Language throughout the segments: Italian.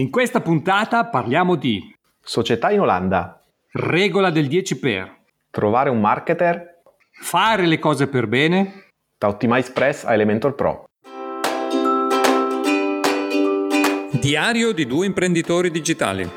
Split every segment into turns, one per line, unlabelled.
In questa puntata parliamo di
Società in Olanda.
regola del 10 per,
Trovare un marketer
fare le cose per bene,
da Optimize Press a Elementor Pro.
diario di due imprenditori digitali.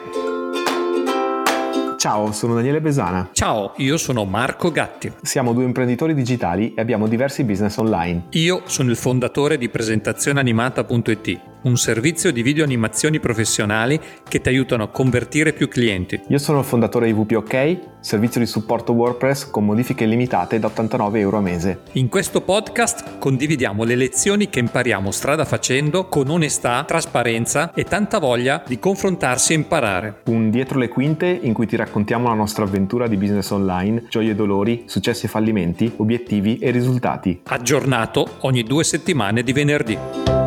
Ciao, sono Daniele Besana.
Ciao, io sono Marco Gatti.
Siamo due imprenditori digitali e abbiamo diversi business online.
Io sono il fondatore di presentazioneanimata.it, un servizio di video animazioni professionali che ti aiutano a convertire più clienti.
Io sono il fondatore di WP servizio di supporto WordPress con modifiche limitate da 89 euro a mese.
In questo podcast condividiamo le lezioni che impariamo strada facendo con onestà, trasparenza e tanta voglia di confrontarsi e imparare.
Un dietro le quinte in cui ti raccontiamo la nostra avventura di business online, gioie e dolori, successi e fallimenti, obiettivi e risultati.
Aggiornato ogni due settimane di venerdì.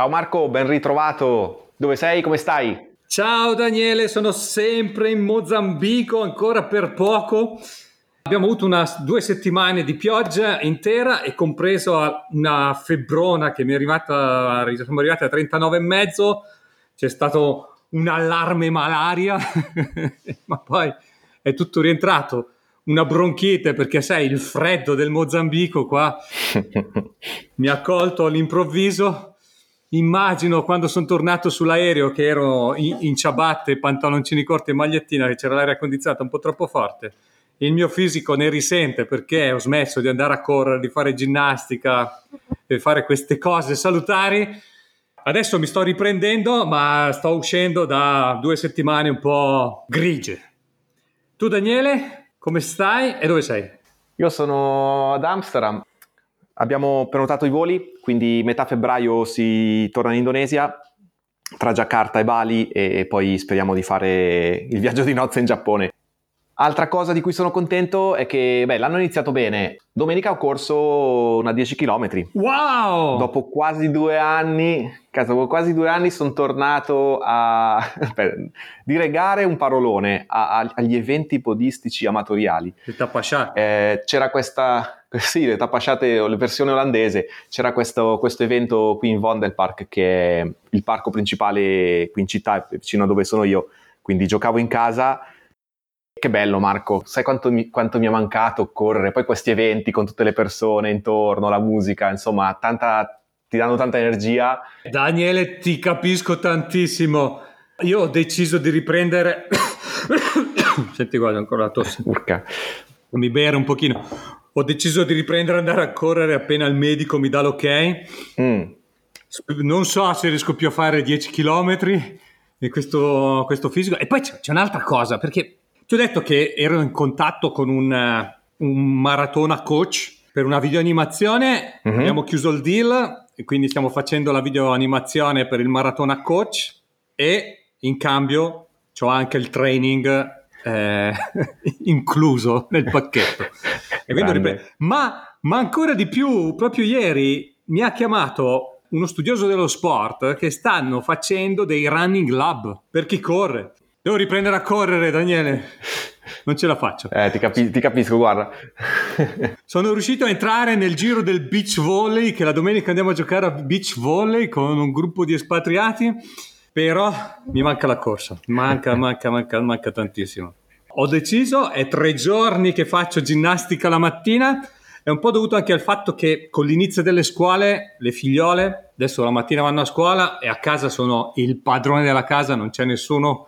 Ciao Marco, ben ritrovato. Dove sei? Come stai?
Ciao Daniele, sono sempre in Mozambico, ancora per poco. Abbiamo avuto una, due settimane di pioggia intera e compreso una febbrona che mi è arrivata, siamo arrivati a 39,5, c'è stato un allarme malaria, ma poi è tutto rientrato. Una bronchite perché sai, il freddo del Mozambico qua mi ha colto all'improvviso immagino quando sono tornato sull'aereo che ero in, in ciabatte, pantaloncini corti e magliettina che c'era l'aria condizionata un po' troppo forte il mio fisico ne risente perché ho smesso di andare a correre, di fare ginnastica e fare queste cose salutari. Adesso mi sto riprendendo, ma sto uscendo da due settimane un po' grigie. Tu Daniele, come stai e dove sei?
Io sono ad Amsterdam. Abbiamo prenotato i voli, quindi metà febbraio si torna in Indonesia, tra Giacarta e Bali e poi speriamo di fare il viaggio di nozze in Giappone. Altra cosa di cui sono contento è che beh, l'anno è iniziato bene. Domenica ho corso una 10 km.
Wow!
Dopo quasi due anni, cazzo, dopo quasi due anni sono tornato a per dire gare un parolone a, a, agli eventi podistici amatoriali.
Le tappasciate.
Eh, c'era questa, sì, le tappasciate, le versioni olandese. C'era questo, questo evento qui in Vondelpark, che è il parco principale qui in città, vicino a dove sono io. Quindi giocavo in casa che bello Marco, sai quanto mi, quanto mi, è mancato correre, poi questi eventi con tutte le persone intorno, la musica, insomma, tanta, ti danno tanta energia.
Daniele, ti capisco tantissimo. Io ho deciso di riprendere... Senti, guarda, ancora la tosse.
Urca.
Mi bere un pochino. Ho deciso di riprendere andare a correre appena il medico mi dà l'ok. Mm. Non so se riesco più a fare 10 km in questo, questo fisico. E poi c'è, c'è un'altra cosa, perché ti ho detto che ero in contatto con un, un maratona coach per una videoanimazione, uh-huh. abbiamo chiuso il deal e quindi stiamo facendo la videoanimazione per il maratona coach e in cambio ho anche il training eh, incluso nel pacchetto. Ripre- ma, ma ancora di più, proprio ieri mi ha chiamato uno studioso dello sport che stanno facendo dei running lab per chi corre. Devo riprendere a correre, Daniele. Non ce la faccio.
Eh, ti, capi- ti capisco, guarda.
Sono riuscito a entrare nel giro del beach volley, che la domenica andiamo a giocare a beach volley con un gruppo di espatriati, però mi manca la corsa. Manca, manca, manca, manca tantissimo. Ho deciso, è tre giorni che faccio ginnastica la mattina, è un po' dovuto anche al fatto che con l'inizio delle scuole, le figliole, adesso la mattina vanno a scuola e a casa sono il padrone della casa, non c'è nessuno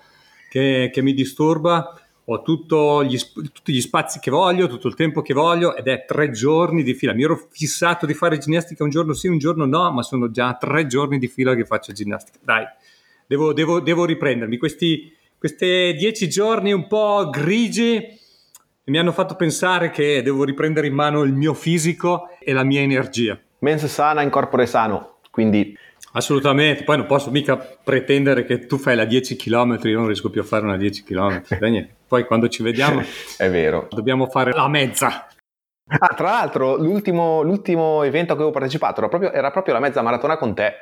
che, che mi disturba, ho gli, tutti gli spazi che voglio, tutto il tempo che voglio ed è tre giorni di fila. Mi ero fissato di fare ginnastica un giorno sì, un giorno no, ma sono già tre giorni di fila che faccio ginnastica. Dai, devo, devo, devo riprendermi. Questi, dieci giorni un po' grigi mi hanno fatto pensare che devo riprendere in mano il mio fisico e la mia energia.
Mens sana in corpore sano, quindi
Assolutamente, poi non posso mica pretendere che tu fai la 10 km, io non riesco più a fare una 10 km. Poi quando ci vediamo
è vero.
Dobbiamo fare la mezza.
Ah, tra l'altro, l'ultimo, l'ultimo, evento a cui avevo partecipato era proprio, era proprio la mezza maratona con te.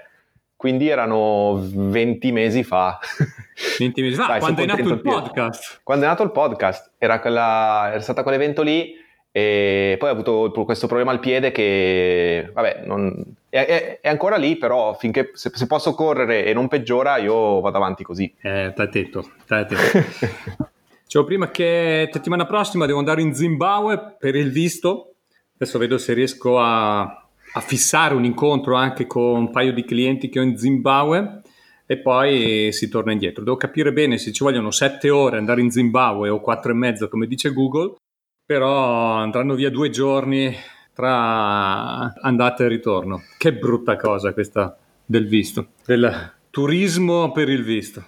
Quindi erano 20 mesi fa.
20 mesi fa, Dai, quando è nato il podcast.
Quando è nato il podcast, era, quella, era stato quell'evento lì e poi ha avuto questo problema al piede che, vabbè, non, è, è, ancora lì, però finché se, se, posso correre e non peggiora, io vado avanti così.
Eh, stai attento, stai attento. Dicevo prima che settimana prossima devo andare in Zimbabwe per il visto. Adesso vedo se riesco a, a fissare un incontro anche con un paio di clienti che ho in Zimbabwe e poi si torna indietro. Devo capire bene se ci vogliono sette ore andare in Zimbabwe o quattro e mezzo, come dice Google, però andranno via due giorni tra andata e ritorno. Che brutta cosa questa del visto, del turismo per il visto.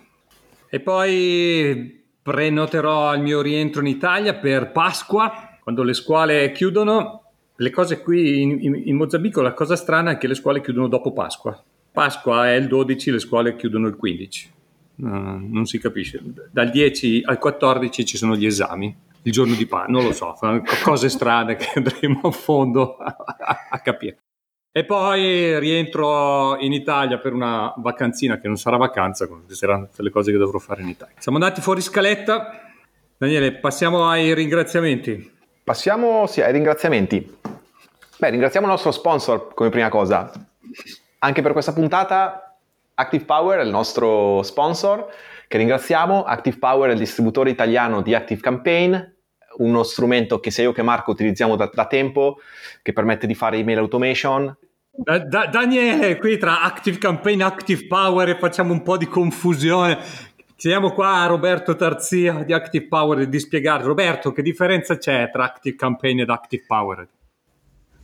E poi prenoterò il mio rientro in Italia per Pasqua, quando le scuole chiudono. Le cose qui in, in, in Mozambico, la cosa strana è che le scuole chiudono dopo Pasqua. Pasqua è il 12, le scuole chiudono il 15. Uh, non si capisce. Dal 10 al 14 ci sono gli esami il giorno di Pasqua, non lo so, cose strane che andremo a fondo a, a, capire. E poi rientro in Italia per una vacanzina che non sarà vacanza, saranno tutte le cose che dovrò fare in Italia. Siamo andati fuori scaletta. Daniele, passiamo ai ringraziamenti.
Passiamo sì, ai ringraziamenti. Beh, ringraziamo il nostro sponsor come prima cosa. Anche per questa puntata Active Power è il nostro sponsor che ringraziamo. Active Power è il distributore italiano di Active Campaign, uno strumento che sia io che Marco utilizziamo da, da tempo, che permette di fare email automation.
Da, da, Daniele, qui tra Active Campaign e Active Power facciamo un po' di confusione. Chiediamo qua a Roberto Tarzia di Active Power di spiegare. Roberto, che differenza c'è tra Active Campaign ed Active Power?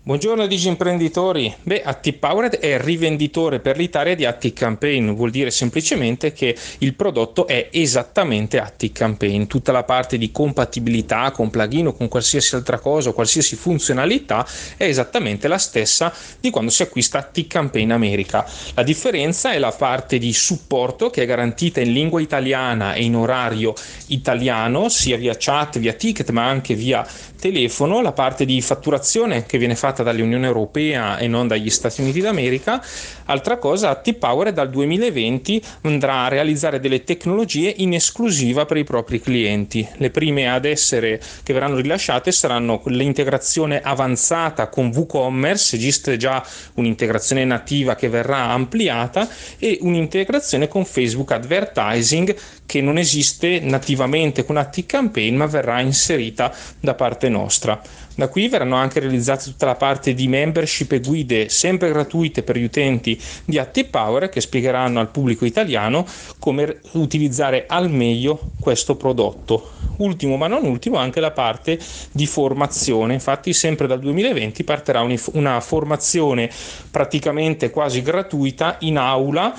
Buongiorno Digi imprenditori. Beh, ActivePowered è rivenditore per l'Italia di ActiveCampaign, vuol dire semplicemente che il prodotto è esattamente ActiveCampaign. Tutta la parte di compatibilità con plugin o con qualsiasi altra cosa o qualsiasi funzionalità è esattamente la stessa di quando si acquista ActiveCampaign America. La differenza è la parte di supporto che è garantita in lingua italiana e in orario italiano, sia via chat, via ticket, ma anche via telefono, la parte di fatturazione che viene fatta dall'Unione Europea e non dagli Stati Uniti d'America. Altra cosa, T-Power dal 2020 andrà a realizzare delle tecnologie in esclusiva per i propri clienti. Le prime ad essere che verranno rilasciate saranno l'integrazione avanzata con WooCommerce, esiste già un'integrazione nativa che verrà ampliata e un'integrazione con Facebook Advertising che non esiste nativamente con ActiveCampaign ma verrà inserita da parte nostra. Da qui verranno anche realizzate tutta la parte di membership e guide sempre gratuite per gli utenti di ActivePower che spiegheranno al pubblico italiano come utilizzare al meglio questo prodotto. Ultimo ma non ultimo anche la parte di formazione, infatti sempre dal 2020 partirà una formazione praticamente quasi gratuita in aula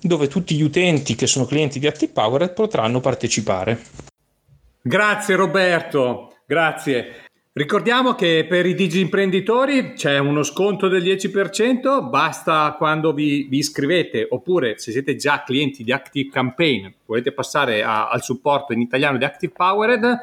dove tutti gli utenti che sono clienti di ActivePower potranno partecipare.
Grazie Roberto, grazie. Ricordiamo che per i digi imprenditori c'è uno sconto del 10%, basta quando vi, vi, iscrivete oppure se siete già clienti di Active Campaign, volete passare a, al supporto in italiano di Active Powered,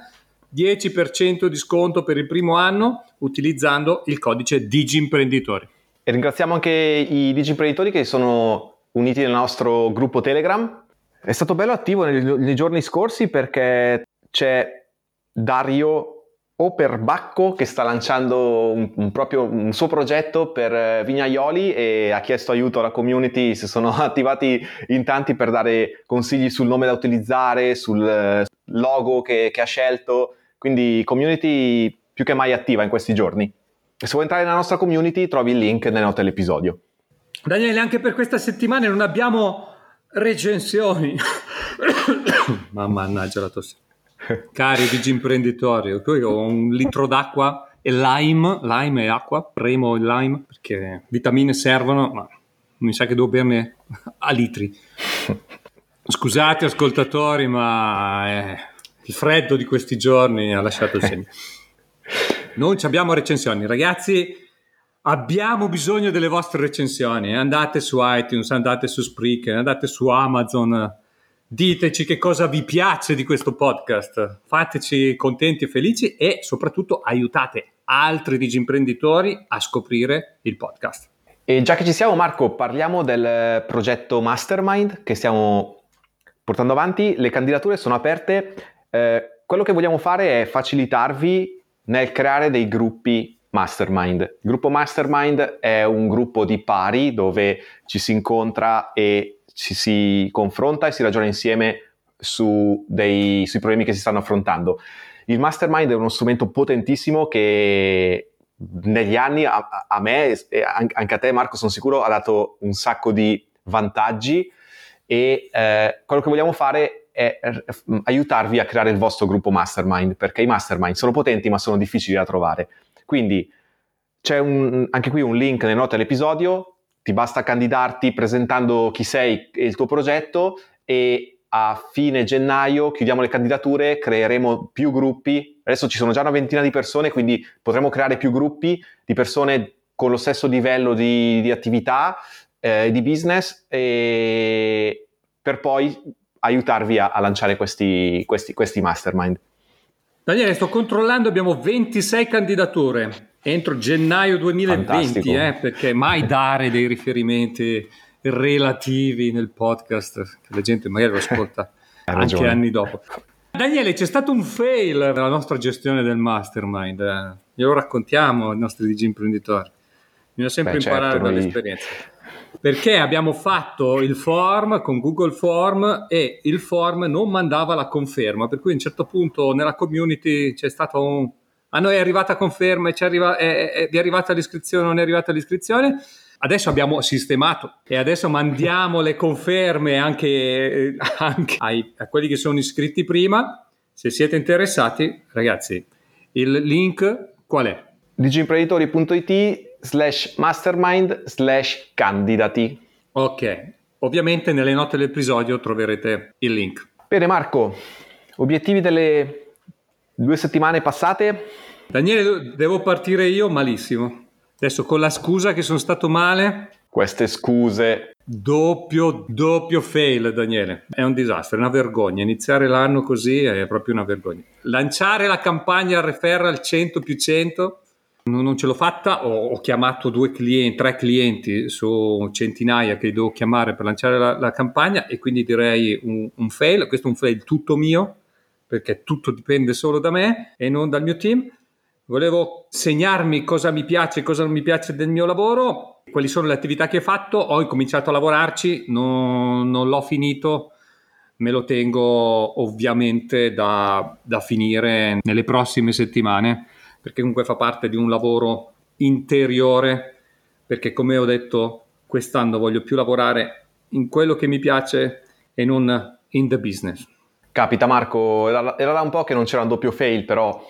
10% di sconto per il primo anno utilizzando il codice Digi Imprenditori.
E ringraziamo anche i digi imprenditori che sono uniti nel nostro gruppo Telegram. È stato bello attivo nei, nei giorni scorsi perché c'è Dario o per Bacco che sta lanciando un, un, proprio, un suo progetto per eh, Vignaioli e ha chiesto aiuto alla community, si sono attivati in tanti per dare consigli sul nome da utilizzare, sul eh, logo che, che ha scelto, quindi community più che mai attiva in questi giorni. Se vuoi entrare nella nostra community trovi il link nelle note dell'episodio.
Daniele, anche per questa settimana non abbiamo recensioni. Ma mannaggia la tosse. Cari digi imprenditori, ho un litro d'acqua e lime, lime e acqua, premo il lime perché vitamine servono, ma mi sa che devo berne a litri. Scusate ascoltatori, ma eh, il freddo di questi giorni ha lasciato il segno. Non abbiamo recensioni, ragazzi. Abbiamo bisogno delle vostre recensioni. Andate su iTunes, andate su Spreaker, andate su Amazon Diteci che cosa vi piace di questo podcast, fateci contenti e felici e soprattutto aiutate altri digimprenditori a scoprire il podcast.
E già che ci siamo Marco, parliamo del progetto Mastermind che stiamo portando avanti, le candidature sono aperte, eh, quello che vogliamo fare è facilitarvi nel creare dei gruppi mastermind. Il gruppo mastermind è un gruppo di pari dove ci si incontra e ci si confronta e si ragiona insieme su dei, sui problemi che si stanno affrontando. Il mastermind è uno strumento potentissimo che negli anni a, a me e anche a te Marco sono sicuro ha dato un sacco di vantaggi e eh, quello che vogliamo fare è aiutarvi a creare il vostro gruppo mastermind perché i mastermind sono potenti ma sono difficili da trovare quindi c'è un, anche qui un link nelle note dell'episodio ti basta candidarti presentando chi sei e il tuo progetto e a fine gennaio chiudiamo le candidature, creeremo più gruppi. Adesso ci sono già una ventina di persone, quindi potremo creare più gruppi di persone con lo stesso livello di, di attività eh, di business e per poi aiutarvi a, a lanciare questi, questi, questi mastermind.
Daniele, sto controllando, abbiamo 26 candidature entro gennaio 2020, eh, perché mai dare dei riferimenti relativi nel podcast, che la gente magari lo ascolta anche anni dopo. Daniele, c'è stato un fail nella nostra gestione del mastermind, eh. glielo raccontiamo ai nostri DG imprenditori. Bisogna sempre Beh, imparare certo, dall'esperienza. Noi... Perché abbiamo fatto il form con Google Form e il form non mandava la conferma, per cui a un certo punto nella community c'è stato un... A noi è arrivata conferma, è, arriva... è, è, è arrivata l'iscrizione, non è arrivata l'iscrizione Adesso abbiamo sistemato e adesso mandiamo le conferme anche, eh, anche ai, a quelli che sono iscritti prima. Se siete interessati, ragazzi, il link qual è?
digimprenditori.it slash mastermind slash candidati.
Ok, ovviamente nelle note dell'episodio troverete il link.
Bene Marco, obiettivi delle due settimane passate?
Daniele, devo partire io malissimo. Adesso con la scusa che sono stato male.
Queste scuse.
Doppio, doppio fail, Daniele. È un disastro, è una vergogna. Iniziare l'anno così è proprio una vergogna. Lanciare la campagna referral 100 più 100 non, ce l'ho fatta, ho, ho, chiamato due clienti, tre clienti su centinaia che devo chiamare per lanciare la, la campagna e quindi direi un, un, fail, questo è un fail tutto mio perché tutto dipende solo da me e non dal mio team. Volevo segnarmi cosa mi piace e cosa non mi piace del mio lavoro, quali sono le attività che ho fatto, ho incominciato a lavorarci, non, non l'ho finito, me lo tengo ovviamente da, da finire nelle prossime settimane, perché comunque fa parte di un lavoro interiore, perché come ho detto quest'anno voglio più lavorare in quello che mi piace e non in the business.
Capita Marco, era, era da un po' che non c'era un doppio fail, però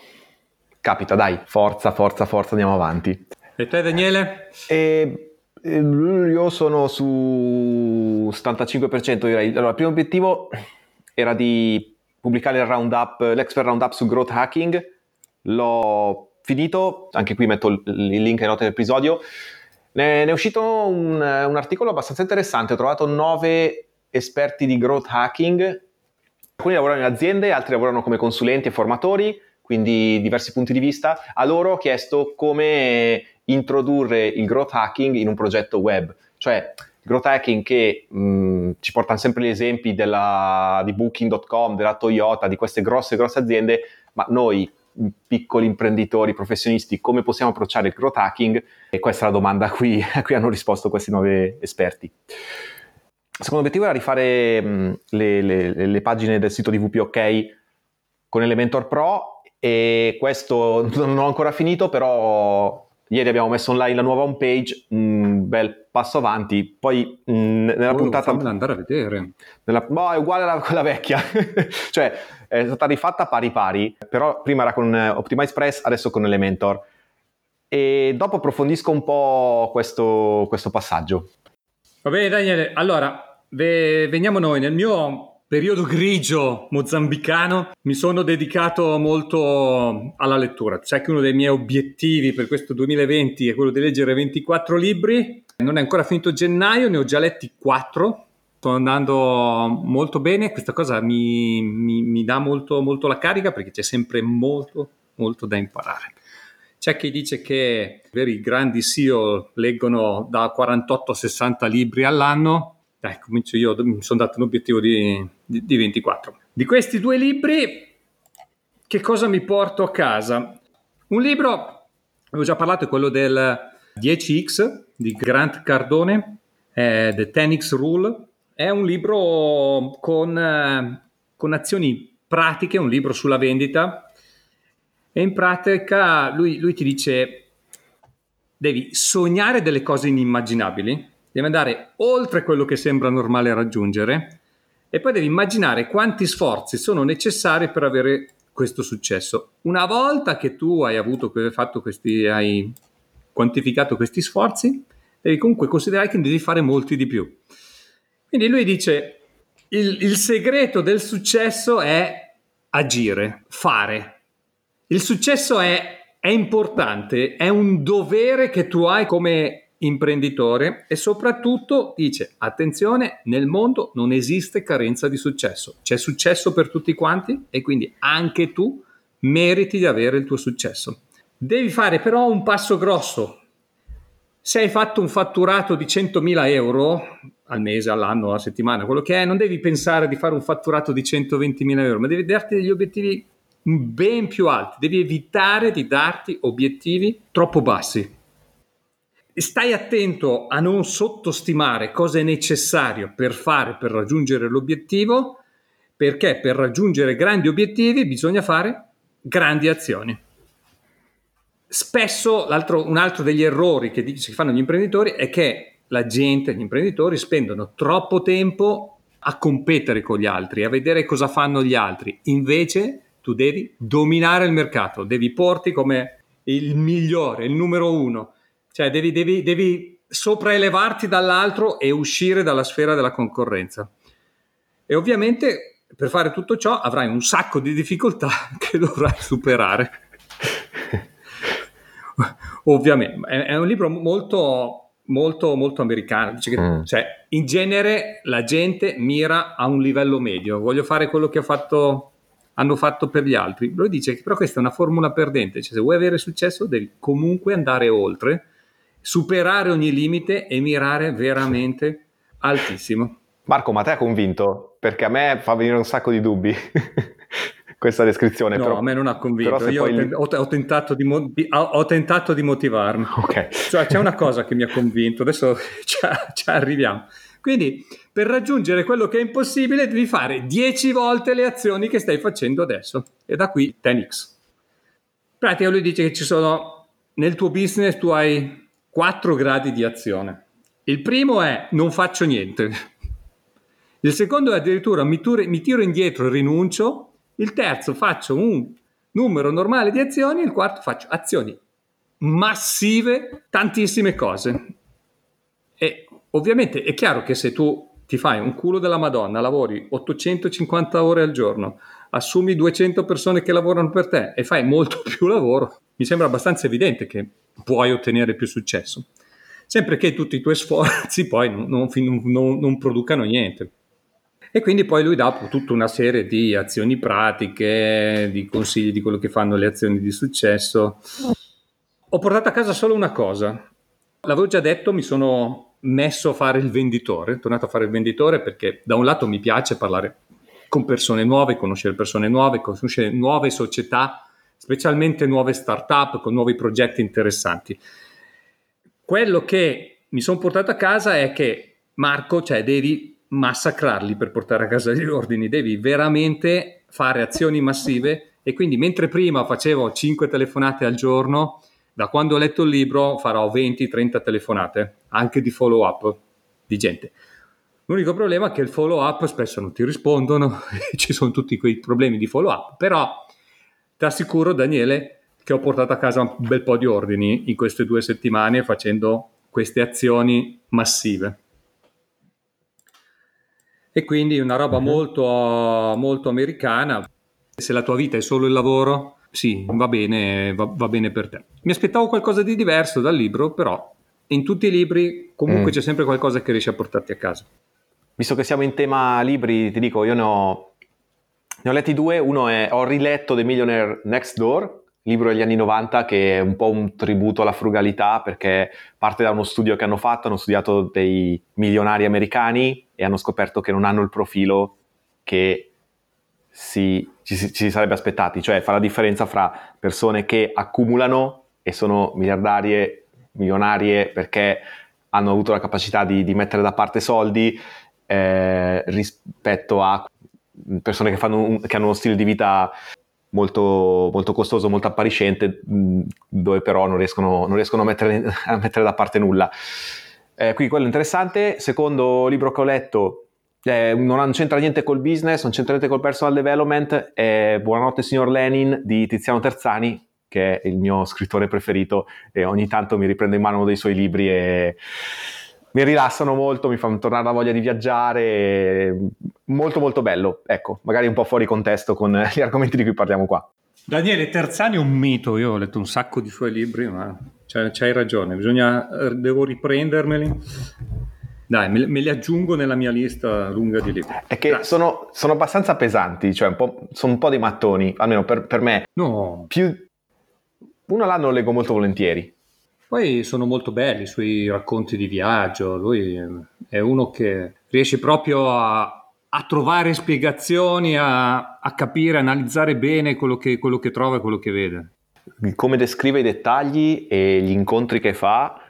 capita, dai, forza, forza, forza, andiamo avanti.
E te Daniele?
E, io sono su 75% direi. Allora, il primo obiettivo era di pubblicare il roundup, l'expert roundup su growth hacking. L'ho finito, anche qui metto il link ai note dell'episodio. Ne è uscito un, un, articolo abbastanza interessante. Ho trovato nove esperti di growth hacking. Alcuni lavorano in aziende, altri lavorano come consulenti e formatori quindi diversi punti di vista, a loro ho chiesto come introdurre il growth hacking in un progetto web, cioè il growth hacking che mh, ci portano sempre gli esempi della, di booking.com, della Toyota, di queste grosse grosse aziende, ma noi piccoli imprenditori, professionisti, come possiamo approcciare il growth hacking? E questa è la domanda a cui, a cui hanno risposto questi nuovi esperti. Secondo obiettivo era rifare mh, le, le, le, pagine del sito di VPOK con Elementor Pro e questo non ho ancora finito, però ieri abbiamo messo online la nuova home page, un bel passo avanti. Poi mh, nella oh, puntata.
andare a vedere.
Nella, boh, è uguale alla quella vecchia, cioè è stata rifatta pari pari, però prima era con Optimize Press, adesso con Elementor. E dopo approfondisco un po' questo, questo passaggio.
Va bene, Daniele. Allora, ve, veniamo noi. Nel mio periodo grigio mozambicano mi sono dedicato molto alla lettura. Sai che uno dei miei obiettivi per questo 2020 è quello di leggere 24 libri. Non è ancora finito gennaio, ne ho già letti 4. Sto andando molto bene, questa cosa mi, mi, mi dà molto, molto la carica perché c'è sempre molto, molto da imparare. C'è chi dice che i veri grandi CEO leggono da 48 a 60 libri all'anno, dai, comincio io, mi sono dato un obiettivo di, di, di 24. Di questi due libri, che cosa mi porto a casa? Un libro, avevo già parlato, è quello del 10X di Grant Cardone, eh, The 10X Rule. È un libro con, con azioni pratiche, un libro sulla vendita. E in pratica lui, lui ti dice devi sognare delle cose inimmaginabili, devi andare oltre quello che sembra normale raggiungere e poi devi immaginare quanti sforzi sono necessari per avere questo successo. Una volta che tu hai avuto, fatto questi, hai quantificato questi sforzi, devi comunque considerare che devi fare molti di più. Quindi lui dice, il, il segreto del successo è agire, fare. Il successo è, è importante, è un dovere che tu hai come imprenditore e soprattutto dice attenzione nel mondo non esiste carenza di successo. C'è successo per tutti quanti e quindi anche tu meriti di avere il tuo successo. Devi fare però un passo grosso. Se hai fatto un fatturato di 100.000 euro al mese, all'anno, alla settimana, quello che è, non devi pensare di fare un fatturato di 120.000 euro, ma devi darti degli obiettivi ben più alti, devi evitare di darti obiettivi troppo bassi stai attento a non sottostimare cosa è necessario per fare per raggiungere l'obiettivo, perché per raggiungere grandi obiettivi bisogna fare grandi azioni. Spesso un altro degli errori che, che fanno gli imprenditori è che la gente, gli imprenditori spendono troppo tempo a competere con gli altri, a vedere cosa fanno gli altri. Invece tu devi dominare il mercato, devi porti come il migliore, il numero uno cioè devi, devi, devi sopraelevarti dall'altro e uscire dalla sfera della concorrenza. E ovviamente per fare tutto ciò avrai un sacco di difficoltà che dovrai superare. ovviamente, è, è, un libro molto, molto, molto americano. Che, mm. cioè, in genere la gente mira a un livello medio. Voglio fare quello che fatto hanno fatto per gli altri. Lui dice che però questa è una formula perdente, cioè se vuoi avere successo devi comunque andare oltre superare ogni limite e mirare veramente altissimo.
Marco, ma te ha convinto? Perché a me fa venire un sacco di dubbi questa descrizione.
No,
però,
a me non ha convinto. Io poi... ho, ho, tentato di, ho, tentato di, motivarmi.
Okay.
Cioè, c'è una cosa che mi ha convinto, adesso ci, ci arriviamo. Quindi, per raggiungere quello che è impossibile, devi fare 10 volte le azioni che stai facendo adesso. E da qui 10x. In pratica lui dice che ci sono, nel tuo business tu hai quattro gradi di azione. Il primo è non faccio niente. Il secondo è addirittura mi, turo, mi tiro indietro e rinuncio. Il terzo faccio un numero normale di azioni. Il quarto faccio azioni massive, tantissime cose. E ovviamente è chiaro che se tu ti fai un culo della Madonna, lavori 850 ore al giorno, assumi 200 persone che lavorano per te e fai molto più lavoro, mi sembra abbastanza evidente che puoi ottenere più successo. Sempre che tutti i tuoi sforzi poi non, non, non, non producano niente. E quindi poi lui dà tutta una serie di azioni pratiche, di consigli di quello che fanno le azioni di successo. Ho portato a casa solo una cosa. L'avevo già detto, mi sono messo a fare il venditore, tornato a fare il venditore perché da un lato mi piace parlare con persone nuove, conoscere persone nuove, conoscere nuove società specialmente nuove start-up con nuovi progetti interessanti. Quello che mi sono portato a casa è che Marco, cioè devi massacrarli per portare a casa gli ordini, devi veramente fare azioni massive e quindi mentre prima facevo 5 telefonate al giorno, da quando ho letto il libro farò 20-30 telefonate, anche di follow up di gente. L'unico problema è che il follow up spesso non ti rispondono, ci sono tutti quei problemi di follow up, però ti assicuro, Daniele, che ho portato a casa un bel po' di ordini in queste due settimane facendo queste azioni massive. E quindi una roba uh-huh. molto, molto americana. Se la tua vita è solo il lavoro, sì, va bene, va, va, bene per te. Mi aspettavo qualcosa di diverso dal libro, però in tutti i libri comunque mm. c'è sempre qualcosa che riesci a portarti a casa.
Visto che siamo in tema libri, ti dico, io ne ho ne ho letti due, uno è Ho riletto The Millionaire Next Door, libro degli anni 90 che è un po' un tributo alla frugalità perché parte da uno studio che hanno fatto, hanno studiato dei milionari americani e hanno scoperto che non hanno il profilo che si, ci, ci, si sarebbe aspettati, cioè fa la differenza fra persone che accumulano e sono miliardarie, milionarie perché hanno avuto la capacità di, di mettere da parte soldi eh, rispetto a persone che, un, che, hanno uno stile di vita molto, molto costoso, molto appariscente, dove però non riescono, non riescono a, mettere, a, mettere, da parte nulla. Eh, quindi quello interessante. Secondo libro che ho letto, eh, non c'entra niente col business, non c'entra niente col personal development, è Buonanotte signor Lenin di Tiziano Terzani, che è il mio scrittore preferito e ogni tanto mi riprendo in mano uno dei suoi libri e mi rilassano molto, mi fanno tornare la voglia di viaggiare, molto molto bello, ecco, magari un po' fuori contesto con gli argomenti di cui parliamo qua.
Daniele Terzani è un mito, io ho letto un sacco di suoi libri, ma c'hai, c'hai ragione, bisogna, eh, devo riprendermeli. Dai, me, me, li aggiungo nella mia lista lunga di libri.
È che sono, sono, abbastanza pesanti, cioè un sono un po' dei mattoni, almeno per, per me.
No.
Più, uno all'anno lo leggo molto volentieri.
Poi sono molto belli i suoi racconti di viaggio, lui è uno che riesce proprio a, a trovare spiegazioni, a, a, capire, analizzare bene quello che, quello che trova e quello che vede.
Come descrive i dettagli e gli incontri che fa,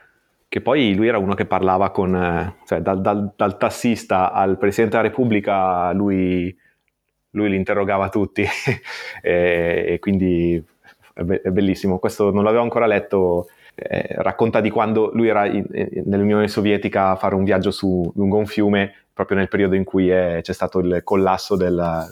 che poi lui era uno che parlava con, eh, cioè dal, dal, dal tassista al Presidente della Repubblica, lui, lui li interrogava tutti e, e, quindi è, be- è, bellissimo. Questo non l'avevo ancora letto, eh, racconta di quando lui era in, in, nell'Unione Sovietica a fare un viaggio su, lungo un fiume proprio nel periodo in cui è, c'è stato il collasso del,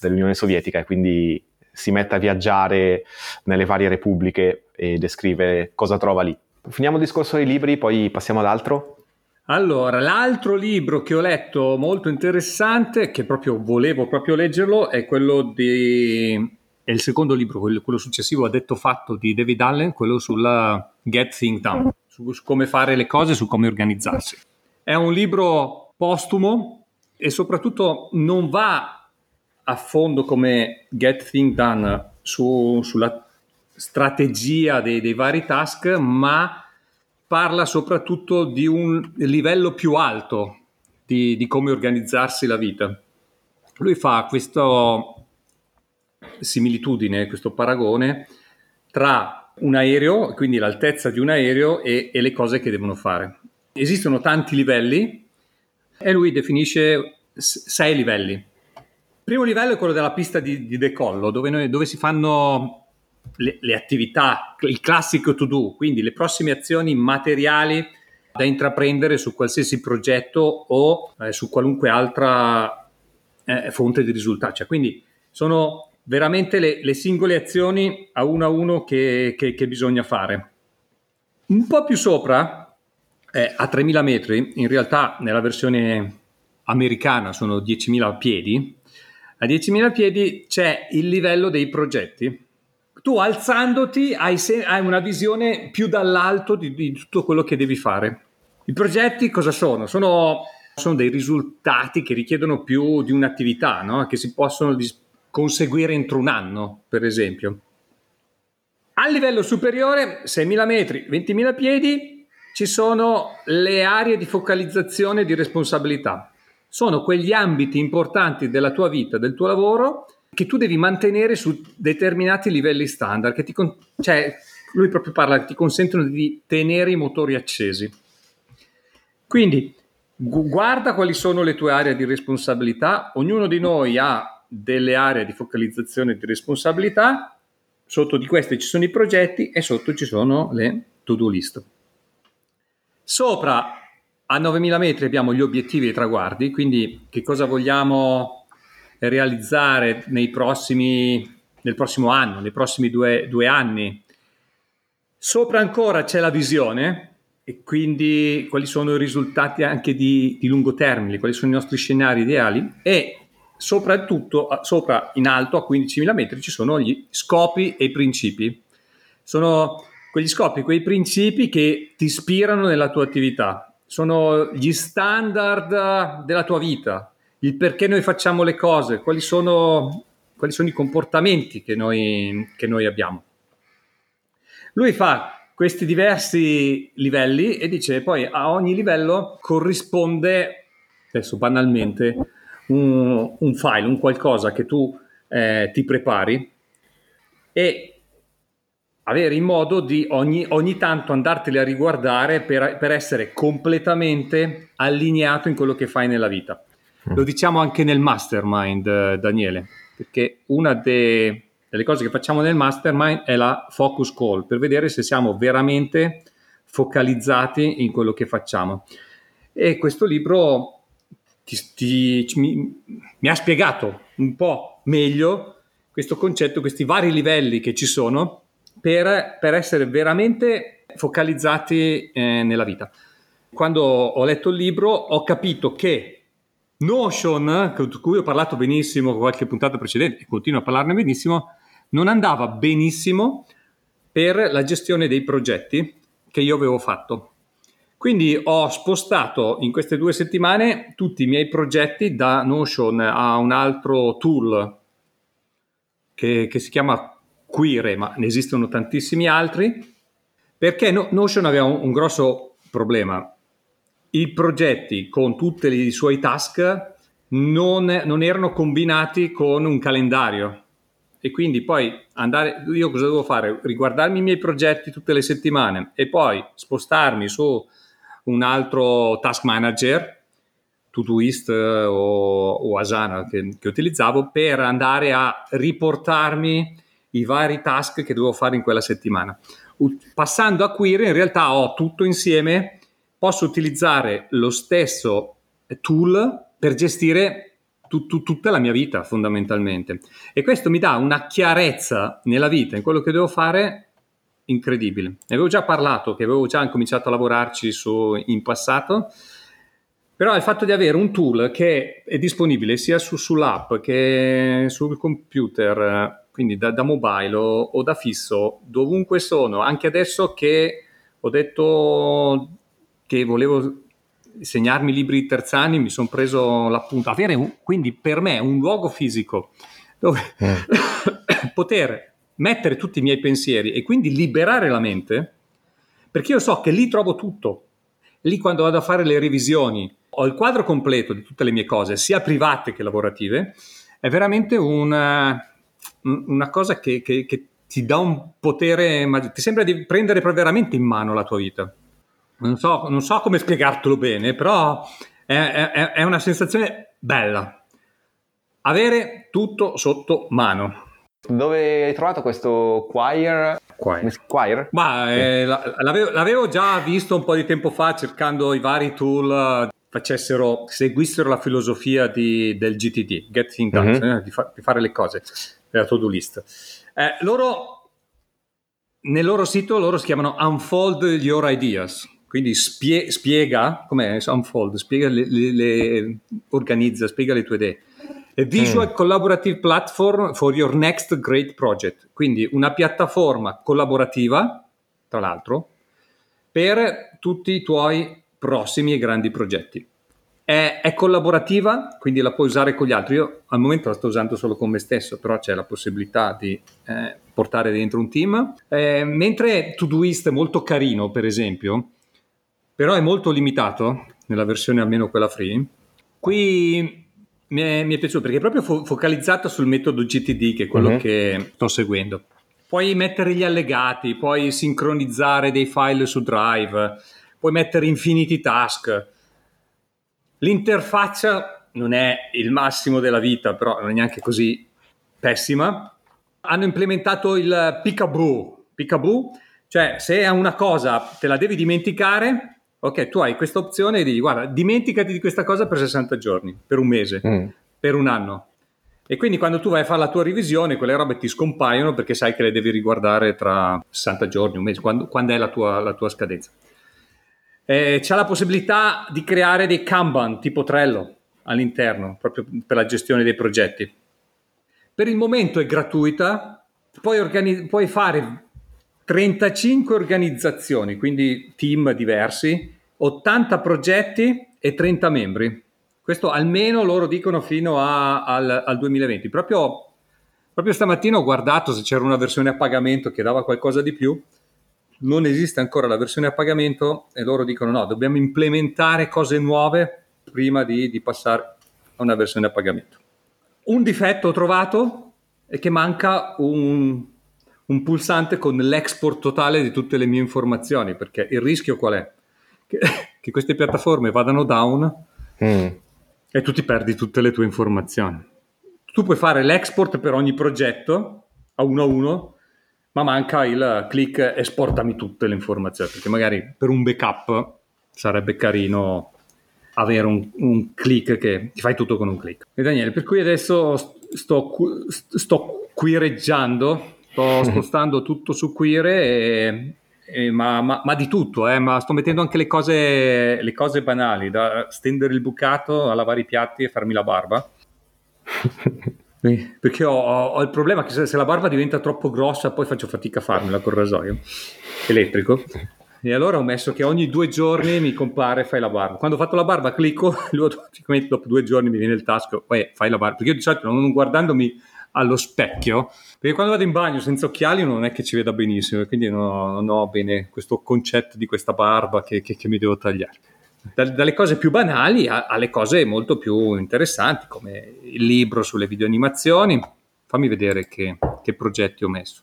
dell'Unione Sovietica e quindi si mette a viaggiare nelle varie repubbliche e descrive cosa trova lì. Finiamo il discorso dei libri, poi passiamo ad altro.
Allora, l'altro libro che ho letto molto interessante, che proprio volevo proprio leggerlo, è quello di... è il secondo libro, quello, successivo, a detto fatto, di David Allen, quello sulla Get Things Done, su, su come fare le cose, su come organizzarsi. È un libro postumo e soprattutto non va a fondo come Get Thing Done su, sulla strategia dei, dei vari task, ma parla soprattutto di un livello più alto di, di come organizzarsi la vita. Lui fa questa similitudine, questo paragone tra un aereo, quindi l'altezza di un aereo e, e le cose che devono fare. Esistono tanti livelli e lui definisce sei livelli. Il primo livello è quello della pista di, di decollo, dove, noi, dove si fanno le, le, attività, il classico to do, quindi le prossime azioni materiali da intraprendere su qualsiasi progetto o eh, su qualunque altra eh, fonte di risultati. Cioè, quindi sono veramente le, le, singole azioni a uno a uno che, che, che bisogna fare. Un po' più sopra eh, a 3.000 metri, in realtà nella versione americana sono 10.000 piedi, a 10.000 piedi c'è il livello dei progetti. Tu alzandoti hai, se- hai una visione più dall'alto di, di, tutto quello che devi fare. I progetti cosa sono? Sono, sono dei risultati che richiedono più di un'attività, no? che si possono dis- conseguire entro un anno, per esempio. A livello superiore, 6.000 metri, 20.000 piedi, ci sono le aree di focalizzazione di responsabilità. Sono quegli ambiti importanti della tua vita, del tuo lavoro, che tu devi mantenere su determinati livelli standard, che ti con- cioè, lui proprio parla, ti consentono di tenere i motori accesi. Quindi gu- guarda quali sono le tue aree di responsabilità, ognuno di noi ha delle aree di focalizzazione di responsabilità, sotto di queste ci sono i progetti e sotto ci sono le to-do list. Sopra a 9000 metri abbiamo gli obiettivi e i traguardi, quindi che cosa vogliamo realizzare prossimi, nel prossimo anno, nei prossimi due, due anni. Sopra ancora c'è la visione e quindi quali sono i risultati anche di, di lungo termine, quali sono i nostri scenari ideali e soprattutto sopra in alto a 15.000 metri ci sono gli scopi e i principi. Sono quegli scopi, quei principi che ti ispirano nella tua attività. Sono gli standard della tua vita, il perché noi facciamo le cose, quali sono, quali sono i comportamenti che noi, che noi abbiamo. Lui fa questi diversi livelli e dice poi a ogni livello corrisponde, adesso banalmente, un, un file, un qualcosa che tu eh, ti prepari e avere in modo di ogni, ogni tanto andarteli a riguardare per, per, essere completamente allineato in quello che fai nella vita. Mm. Lo diciamo anche nel mastermind, eh, Daniele, perché una de, delle cose che facciamo nel mastermind è la focus call, per vedere se siamo veramente focalizzati in quello che facciamo. E questo libro ti, ti, mi, mi ha spiegato un po' meglio questo concetto, questi vari livelli che ci sono per, per essere veramente focalizzati eh, nella vita. Quando ho letto il libro ho capito che Notion, di cui ho parlato benissimo qualche puntata precedente e continuo a parlarne benissimo, non andava benissimo per la gestione dei progetti che io avevo fatto. Quindi ho spostato in queste due settimane tutti i miei progetti da Notion a un altro tool che, che si chiama Quire, ma ne esistono tantissimi altri, perché no, Notion aveva un, un, grosso problema. I progetti con tutti i suoi task non, non erano combinati con un calendario e quindi poi andare, io cosa devo fare? Riguardarmi i miei progetti tutte le settimane e poi spostarmi su un altro task manager, Todoist eh, o, o Asana che, che utilizzavo per andare a riportarmi i vari task che dovevo fare in quella settimana. Passando a Query in realtà ho tutto insieme, posso utilizzare lo stesso tool per gestire tu, tu, tutta la mia vita fondamentalmente e questo mi dà una chiarezza nella vita, in quello che devo fare incredibile. Ne avevo già parlato, che avevo già cominciato a lavorarci su, in passato, però il fatto di avere un tool che è disponibile sia su, sull'app che sul computer quindi da, da mobile o, o, da fisso, dovunque sono, anche adesso che ho detto che volevo segnarmi libri terzani, mi sono preso l'appunto, avere un, quindi per me un luogo fisico dove eh. poter mettere tutti i miei pensieri e quindi liberare la mente, perché io so che lì trovo tutto. Lì quando vado a fare le revisioni ho il quadro completo di tutte le mie cose, sia private che lavorative, è veramente un, una cosa che, che, che ti dà un potere, ti sembra di prendere veramente in mano la tua vita. Non so, non so come spiegartelo bene, però è, è, è, una sensazione bella. Avere tutto sotto mano.
Dove hai trovato questo choir?
Choir. choir? Ma, eh, l'avevo, l'avevo, già visto un po' di tempo fa cercando i vari tool facessero, seguissero la filosofia di, del GTD, Get Things Done, mm-hmm. eh, di, fa, di, fare le cose della to-do list. Eh, loro, nel loro sito, loro si chiamano Unfold Your Ideas, quindi spie, spiega, com'è, Unfold, spiega le, le, le, organizza, spiega le tue idee. A visual mm. collaborative platform for your next great project, quindi una piattaforma collaborativa, tra l'altro, per tutti i tuoi prossimi e grandi progetti. È, è, collaborativa, quindi la puoi usare con gli altri. Io al momento la sto usando solo con me stesso, però c'è la possibilità di eh, portare dentro un team. Eh, mentre Todoist è molto carino, per esempio, però è molto limitato, nella versione almeno quella free, qui mi è, mi è piaciuto perché è proprio fo- focalizzato sul metodo GTD, che è quello uh-huh. che sto seguendo. Puoi mettere gli allegati, puoi sincronizzare dei file su Drive, puoi mettere infiniti task L'interfaccia non è il massimo della vita, però non è neanche così pessima. Hanno implementato il peekaboo, peekaboo cioè se a una cosa te la devi dimenticare, ok, tu hai questa opzione e dici guarda, dimenticati di questa cosa per 60 giorni, per un mese, mm. per un anno. E quindi quando tu vai a fare la tua revisione, quelle robe ti scompaiono perché sai che le devi riguardare tra 60 giorni, un mese, quando, quando è la tua, la tua scadenza eh, c'è la possibilità di creare dei Kanban tipo Trello all'interno, proprio per la gestione dei progetti. Per il momento è gratuita, puoi, organi- puoi fare 35 organizzazioni, quindi team diversi, 80 progetti e 30 membri. Questo almeno loro dicono fino a, al, al 2020. Proprio, proprio stamattina ho guardato se c'era una versione a pagamento che dava qualcosa di più non esiste ancora la versione a pagamento e loro dicono no, dobbiamo implementare cose nuove prima di, di passare a una versione a pagamento. Un difetto ho trovato è che manca un, un pulsante con l'export totale di tutte le mie informazioni, perché il rischio qual è? Che, che queste piattaforme vadano down mm. e tu ti perdi tutte le tue informazioni. Tu puoi fare l'export per ogni progetto a uno a uno, ma manca il click esportami tutte le informazioni, perché magari per un backup sarebbe carino avere un, un click che ti fai tutto con un click. E Daniele, per cui adesso sto, sto quireggiando, sto spostando tutto su Quire e, e, ma, ma, ma, di tutto, eh, ma sto mettendo anche le cose, le cose banali, da stendere il bucato a lavare i piatti e farmi la barba. Perché ho, ho, il problema che se, se, la barba diventa troppo grossa poi faccio fatica a farmela col rasoio elettrico. E allora ho messo che ogni due giorni mi compare fai la barba. Quando ho fatto la barba clicco, lui automaticamente dopo due giorni mi viene il tasto, poi fai la barba. Perché io di solito non guardandomi allo specchio, perché quando vado in bagno senza occhiali non è che ci veda benissimo, quindi non, non ho bene questo concetto di questa barba che, che, che mi devo tagliare. Da, dalle cose più banali alle cose molto più interessanti, come il libro sulle videoanimazioni. Fammi vedere che, che progetti ho messo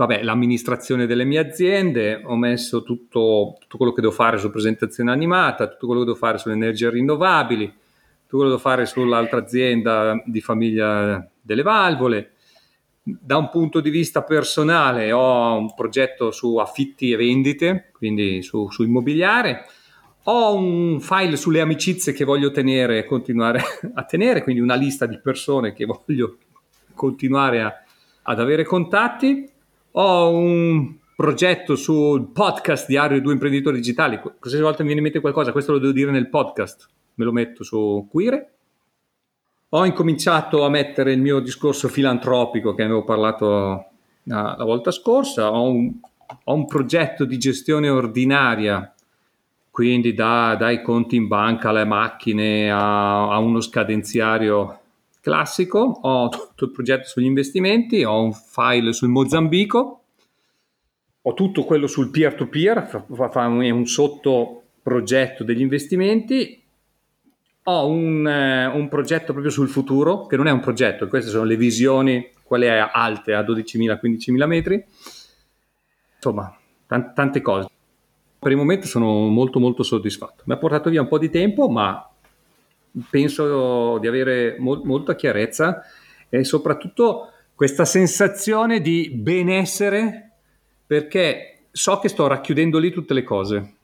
vabbè, l'amministrazione delle mie aziende, ho messo tutto, tutto, quello che devo fare su presentazione animata, tutto quello che devo fare sulle energie rinnovabili, tutto quello che devo fare sull'altra azienda di famiglia delle valvole. Da un punto di vista personale ho un progetto su affitti e vendite, quindi su, su immobiliare. Ho un file sulle amicizie che voglio tenere e continuare a tenere, quindi una lista di persone che voglio continuare a, ad avere contatti ho un progetto sul podcast Diario di due imprenditori digitali. Qualsiasi volta mi viene in mente qualcosa, questo lo devo dire nel podcast, me lo metto su Quire. Ho incominciato a mettere il mio discorso filantropico che avevo parlato la, la volta scorsa. Ho un, ho un, progetto di gestione ordinaria, quindi da, dai conti in banca alle macchine a, a uno scadenziario classico, ho tutto il progetto sugli investimenti, ho un file sul Mozambico, ho tutto quello sul peer-to-peer, fa un sottoprogetto degli investimenti, ho un, eh, un, progetto proprio sul futuro, che non è un progetto, queste sono le visioni, quelle alte a 12.000, 15.000 metri, insomma, t- tante cose. Per il momento sono molto molto soddisfatto. Mi ha portato via un po' di tempo, ma penso di avere mo- molta chiarezza e soprattutto questa sensazione di benessere perché so che sto racchiudendo lì tutte le cose.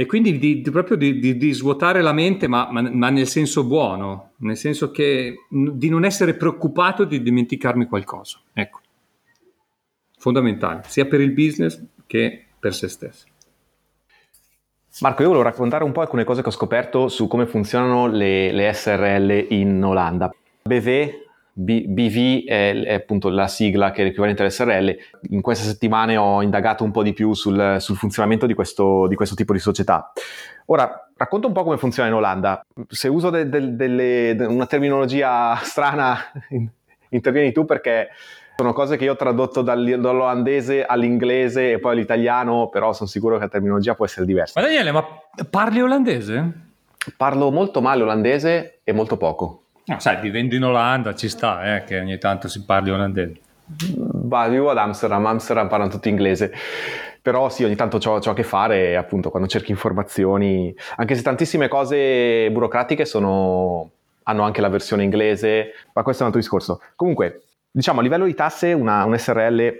E quindi di, di, proprio di, di, svuotare la mente, ma, ma, ma, nel senso buono, nel senso che di non essere preoccupato di dimenticarmi qualcosa. Ecco, fondamentale, sia per il business che per se stesso.
Marco, io volevo raccontare un po' alcune cose che ho scoperto su come funzionano le, le SRL in Olanda. BV, B, BV è, è, appunto la sigla che è l'equivalente all'SRL. In queste settimane ho indagato un po' di più sul, sul funzionamento di questo, di questo, tipo di società. Ora, racconto un po' come funziona in Olanda. Se uso de, de, delle, de, una terminologia strana, intervieni tu perché sono cose che io ho tradotto dall'olandese all'inglese e poi all'italiano, però sono sicuro che la terminologia può essere diversa.
Ma Daniele, ma parli olandese?
Parlo molto male olandese e molto poco.
No, sai, vivendo in Olanda ci sta eh, che ogni tanto si parli olandese.
Bah, vivo ad Amsterdam, Amsterdam parlano tutti inglese, però sì, ogni tanto ho a che fare appunto quando cerchi informazioni, anche se tantissime cose burocratiche sono, hanno anche la versione inglese, ma questo è un altro discorso. Comunque, diciamo a livello di tasse una, un SRL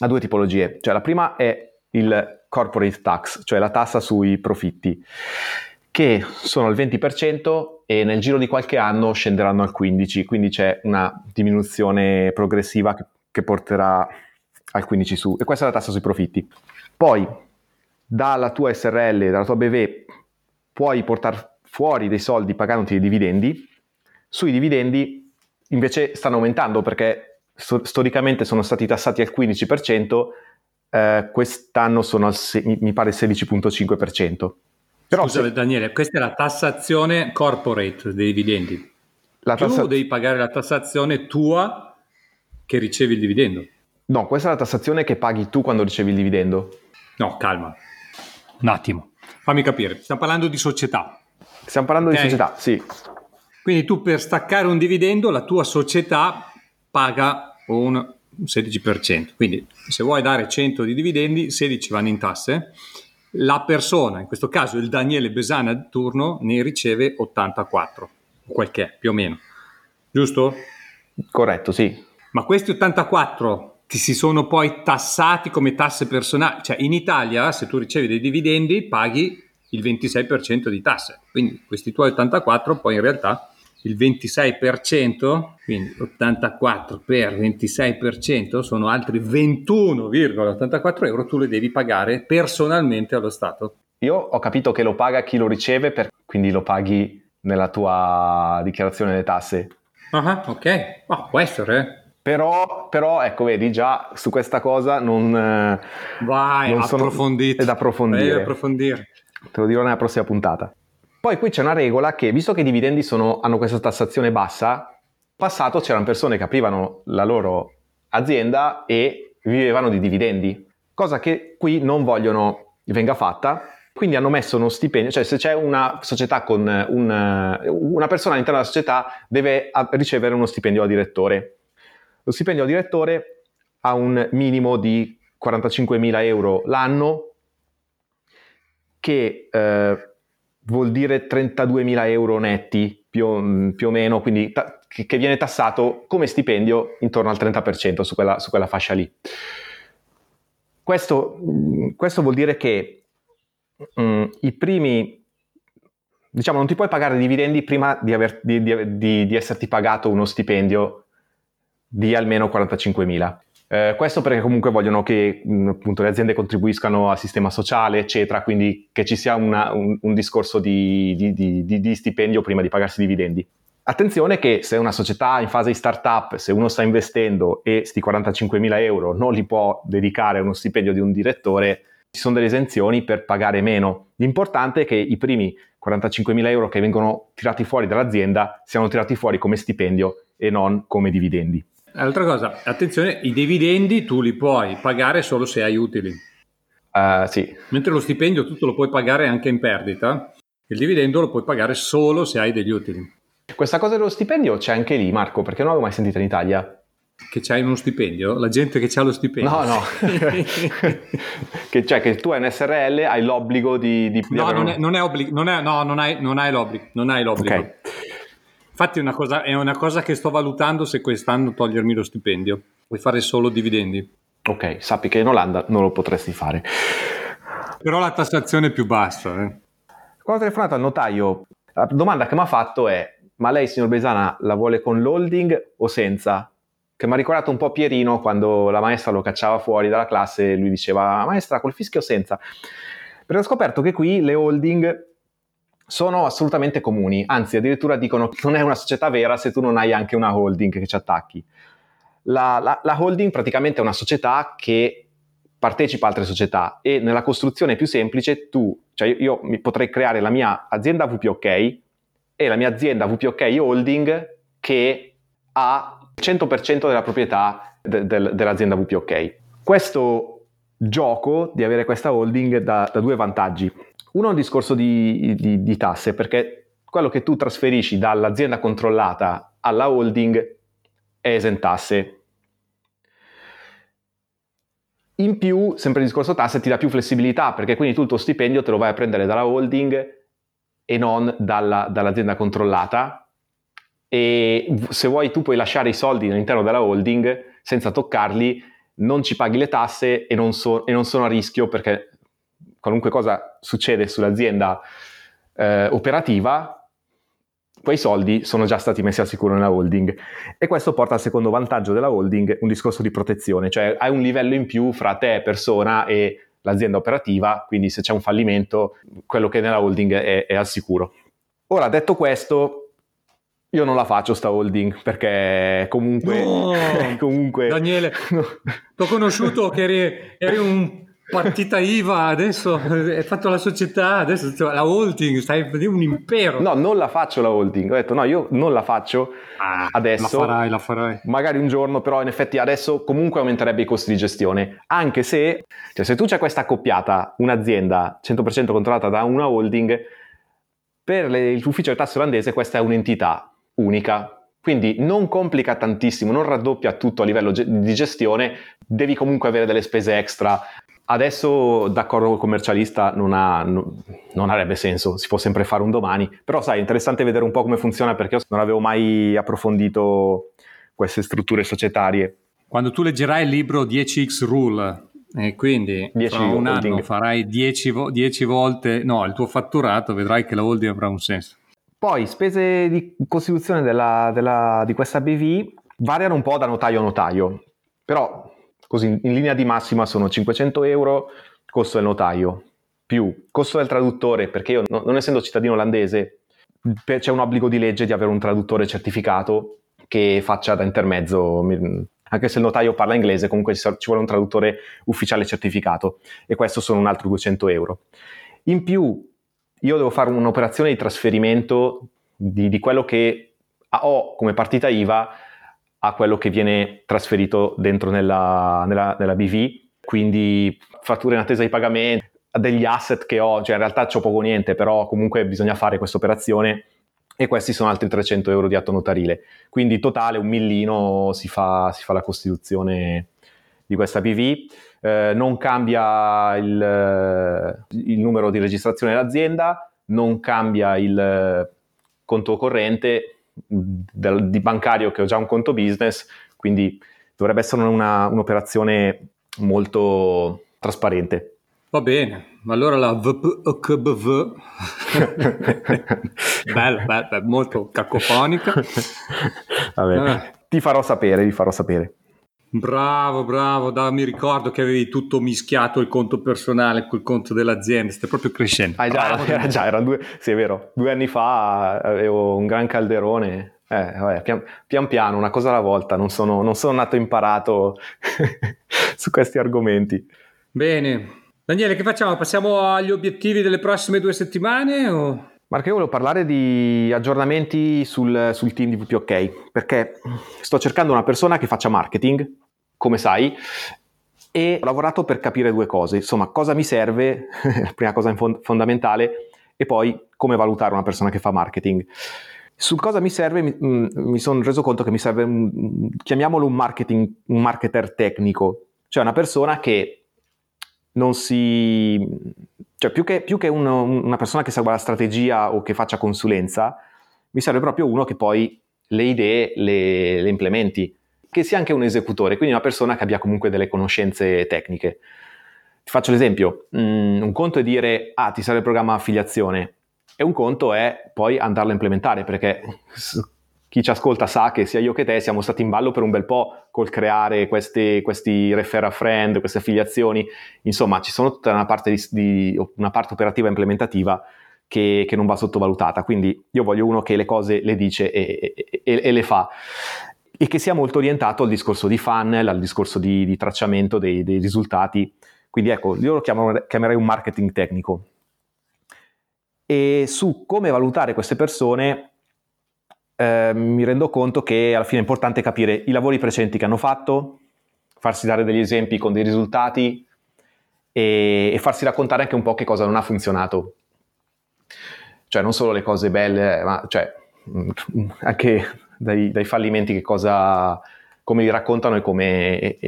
ha due tipologie, cioè la prima è il corporate tax, cioè la tassa sui profitti, che sono al 20% e nel giro di qualche anno scenderanno al 15%, quindi c'è una diminuzione progressiva che, che porterà al 15% su, e questa è la tassa sui profitti. Poi dalla tua SRL, dalla tua BV, puoi portare fuori dei soldi pagandoti dei dividendi, sui dividendi invece stanno aumentando perché st- storicamente sono stati tassati al 15%, eh, quest'anno sono al se- mi pare 16.5%.
Però Scusa se... Daniele, questa è la tassazione corporate dei dividendi. La tassa... Tu devi pagare la tassazione tua che ricevi il dividendo.
No, questa è la tassazione che paghi tu quando ricevi il dividendo.
No, calma. Un attimo. Fammi capire. Stiamo parlando di società.
Stiamo parlando okay. di società, sì.
Quindi tu per staccare un dividendo la tua società paga un 16%. Quindi se vuoi dare 100 di dividendi, 16 vanno in tasse. La persona, in questo caso il Daniele Besana di turno, ne riceve 84, quel che è, più o meno. Giusto?
Corretto, sì.
Ma questi 84 ti si sono poi tassati come tasse personali? Cioè in Italia se tu ricevi dei dividendi paghi il 26% di tasse. Quindi questi tuoi 84 poi in realtà il 26%, quindi 84 per 26% sono altri 21,84 euro, tu le devi pagare personalmente allo Stato.
Io ho capito che lo paga chi lo riceve, per, quindi lo paghi nella tua dichiarazione delle tasse.
Ah, ok, oh, può essere. Eh.
Però, però, ecco, vedi, già su questa cosa non...
Eh, Vai, non
approfondito. È da approfondire.
approfondire.
Te lo dirò nella prossima puntata. Poi qui c'è una regola che, visto che i dividendi sono, hanno questa tassazione bassa, passato c'erano persone che aprivano la loro azienda e vivevano di dividendi, cosa che qui non vogliono venga fatta. Quindi hanno messo uno stipendio, cioè se c'è una società con un, una persona all'interno della società deve ricevere uno stipendio a direttore. Lo stipendio a direttore ha un minimo di 45.000 euro l'anno che eh, vuol dire 32.000 euro netti più, più o meno, quindi ta- che viene tassato come stipendio intorno al 30% su quella, su quella fascia lì. Questo, questo vuol dire che mh, i primi, diciamo, non ti puoi pagare dividendi prima di, aver, di, di, di esserti pagato uno stipendio di almeno 45.000. Eh, questo perché comunque vogliono che mh, appunto, le aziende contribuiscano al sistema sociale, eccetera, quindi che ci sia una, un, un, discorso di, di, di, di, stipendio prima di pagarsi i dividendi. Attenzione che se una società in fase di startup, se uno sta investendo e sti 45.000 euro non li può dedicare a uno stipendio di un direttore, ci sono delle esenzioni per pagare meno. L'importante è che i primi 45.000 euro che vengono tirati fuori dall'azienda siano tirati fuori come stipendio e non come dividendi.
Altra cosa, attenzione, i dividendi tu li puoi pagare solo se hai utili.
Uh, sì.
Mentre lo stipendio tu lo puoi pagare anche in perdita, il dividendo lo puoi pagare solo se hai degli utili.
Questa cosa dello stipendio c'è anche lì, Marco, perché non l'avevo mai sentita in Italia.
Che c'hai uno stipendio? La gente che ha lo stipendio?
No, no. che, cioè che tu hai un SRL, hai l'obbligo di... di
no, non, è, non è obbligo, non è, no, non hai, non hai l'obbligo. Non hai l'obbligo. Okay. Infatti è una, cosa, è una cosa che sto valutando se quest'anno togliermi lo stipendio. Vuoi fare solo dividendi.
Ok, sappi che in Olanda non lo potresti fare.
Però la tassazione è più bassa. Eh.
Quando ho telefonato al notaio, la domanda che mi ha fatto è ma lei, signor Besana, la vuole con l'holding o senza? Che mi ha ricordato un po' Pierino quando la maestra lo cacciava fuori dalla classe e lui diceva maestra col fischio o senza? Perché ho scoperto che qui le holding sono assolutamente comuni, anzi addirittura dicono che non è una società vera se tu non hai anche una holding che ci attacchi. La, la, la holding praticamente è una società che partecipa a altre società e nella costruzione più semplice tu, cioè io, io potrei creare la mia azienda VPOK e la mia azienda VPOK Holding che ha il 100% della proprietà de, de, dell'azienda VPOK. Questo gioco di avere questa holding dà, dà due vantaggi. Uno è un discorso di, di, di tasse, perché quello che tu trasferisci dall'azienda controllata alla holding è esentasse. In più, sempre il discorso tasse ti dà più flessibilità, perché quindi tu il tuo stipendio te lo vai a prendere dalla holding e non dalla, dall'azienda controllata. E se vuoi tu puoi lasciare i soldi all'interno della holding senza toccarli, non ci paghi le tasse e non, so, e non sono a rischio perché qualunque cosa succede sull'azienda eh, operativa, quei soldi sono già stati messi al sicuro nella holding. E questo porta al secondo vantaggio della holding, un discorso di protezione, cioè hai un livello in più fra te, persona, e l'azienda operativa, quindi se c'è un fallimento, quello che è nella holding è, è al sicuro. Ora, detto questo, io non la faccio sta holding perché comunque...
No,
comunque
Daniele, ti ho conosciuto che eri, eri un partita IVA, adesso hai fatto la società, adesso la holding, stai un impero.
No, non la faccio la holding, ho detto no, io non la faccio ah, adesso.
La farai, la farai.
Magari un giorno, però in effetti adesso comunque aumenterebbe i costi di gestione, anche se, cioè, se tu c'è questa accoppiata, un'azienda 100% controllata da una holding, Per l'ufficio del tasse olandese questa è un'entità unica, quindi non complica tantissimo, non raddoppia tutto a livello ge- di gestione, devi comunque avere delle spese extra. Adesso d'accordo commercialista non, ha, no, non, avrebbe senso, si può sempre fare un domani, però sai, è interessante vedere un po' come funziona perché io non avevo mai approfondito queste strutture societarie.
Quando tu leggerai il libro 10x Rule, e quindi 10 fra un holding. anno farai 10, vo- 10 volte no, il tuo fatturato, vedrai che la holding avrà un senso.
Poi spese di costituzione della, della, di questa BV variano un po' da notaio a notaio, però così in linea di massima sono 500 euro costo del notaio, più costo del traduttore, perché io non essendo cittadino olandese c'è un obbligo di legge di avere un traduttore certificato che faccia da intermezzo, anche se il notaio parla inglese, comunque ci vuole un traduttore ufficiale certificato e questo sono un altro 200 euro. In più io devo fare un'operazione di trasferimento di, di quello che ho come partita IVA a quello che viene trasferito dentro nella, nella, nella BV, quindi fatture in attesa di pagamento, degli asset che ho, cioè in realtà c'ho poco niente, però comunque bisogna fare questa operazione e questi sono altri 300 euro di atto notarile. Quindi in totale un millino si fa, si fa la costituzione di questa BV eh, non cambia il, eh, il, numero di registrazione dell'azienda, non cambia il eh, conto corrente del, di bancario che ho già un conto business, quindi dovrebbe essere una, un'operazione molto trasparente.
Va bene, allora la VPKBV, bella, bella, molto cacofonica.
Vabbè, eh. ti farò sapere, vi farò sapere.
Bravo, bravo, da, mi ricordo che avevi tutto mischiato il conto personale col conto dell'azienda, stai proprio crescendo.
Ah già, era, già, era due, sì è vero, due anni fa avevo un gran calderone, eh, vabbè, pian, pian, piano, una cosa alla volta, non sono, non sono nato imparato su questi argomenti.
Bene, Daniele che facciamo? Passiamo agli obiettivi delle prossime due settimane o...
Marco, io volevo parlare di aggiornamenti sul, sul team di VPOK, perché sto cercando una persona che faccia marketing, come sai, e ho lavorato per capire due cose, insomma, cosa mi serve, la prima cosa fond- fondamentale, e poi come valutare una persona che fa marketing. Su cosa mi serve mi, mm, mi sono reso conto che mi serve, un, chiamiamolo un, marketing, un marketer tecnico, cioè una persona che non si cioè più che, più che uno, una persona che segua la strategia o che faccia consulenza, mi serve proprio uno che poi le idee le, le implementi, che sia anche un esecutore, quindi una persona che abbia comunque delle conoscenze tecniche. Ti faccio l'esempio, mm, un conto è dire, ah, ti serve il programma affiliazione, e un conto è poi andarlo a implementare, perché chi ci ascolta sa che sia io che te siamo stati in ballo per un bel po' col creare questi, questi refer a friend, queste affiliazioni, insomma ci sono tutta una parte, di, di, una parte operativa implementativa che, che, non va sottovalutata, quindi io voglio uno che le cose le dice e, e, e, e le fa. E che sia molto orientato al discorso di funnel, al discorso di, di tracciamento dei, dei, risultati, quindi ecco, io lo chiamo, chiamerei un marketing tecnico. E su come valutare queste persone eh, mi rendo conto che alla fine è importante capire i lavori precedenti che hanno fatto, farsi dare degli esempi con dei risultati e, e farsi raccontare anche un po' che cosa non ha funzionato. Cioè non solo le cose belle, ma cioè, anche dai, dai fallimenti che cosa, come li raccontano e, come, e,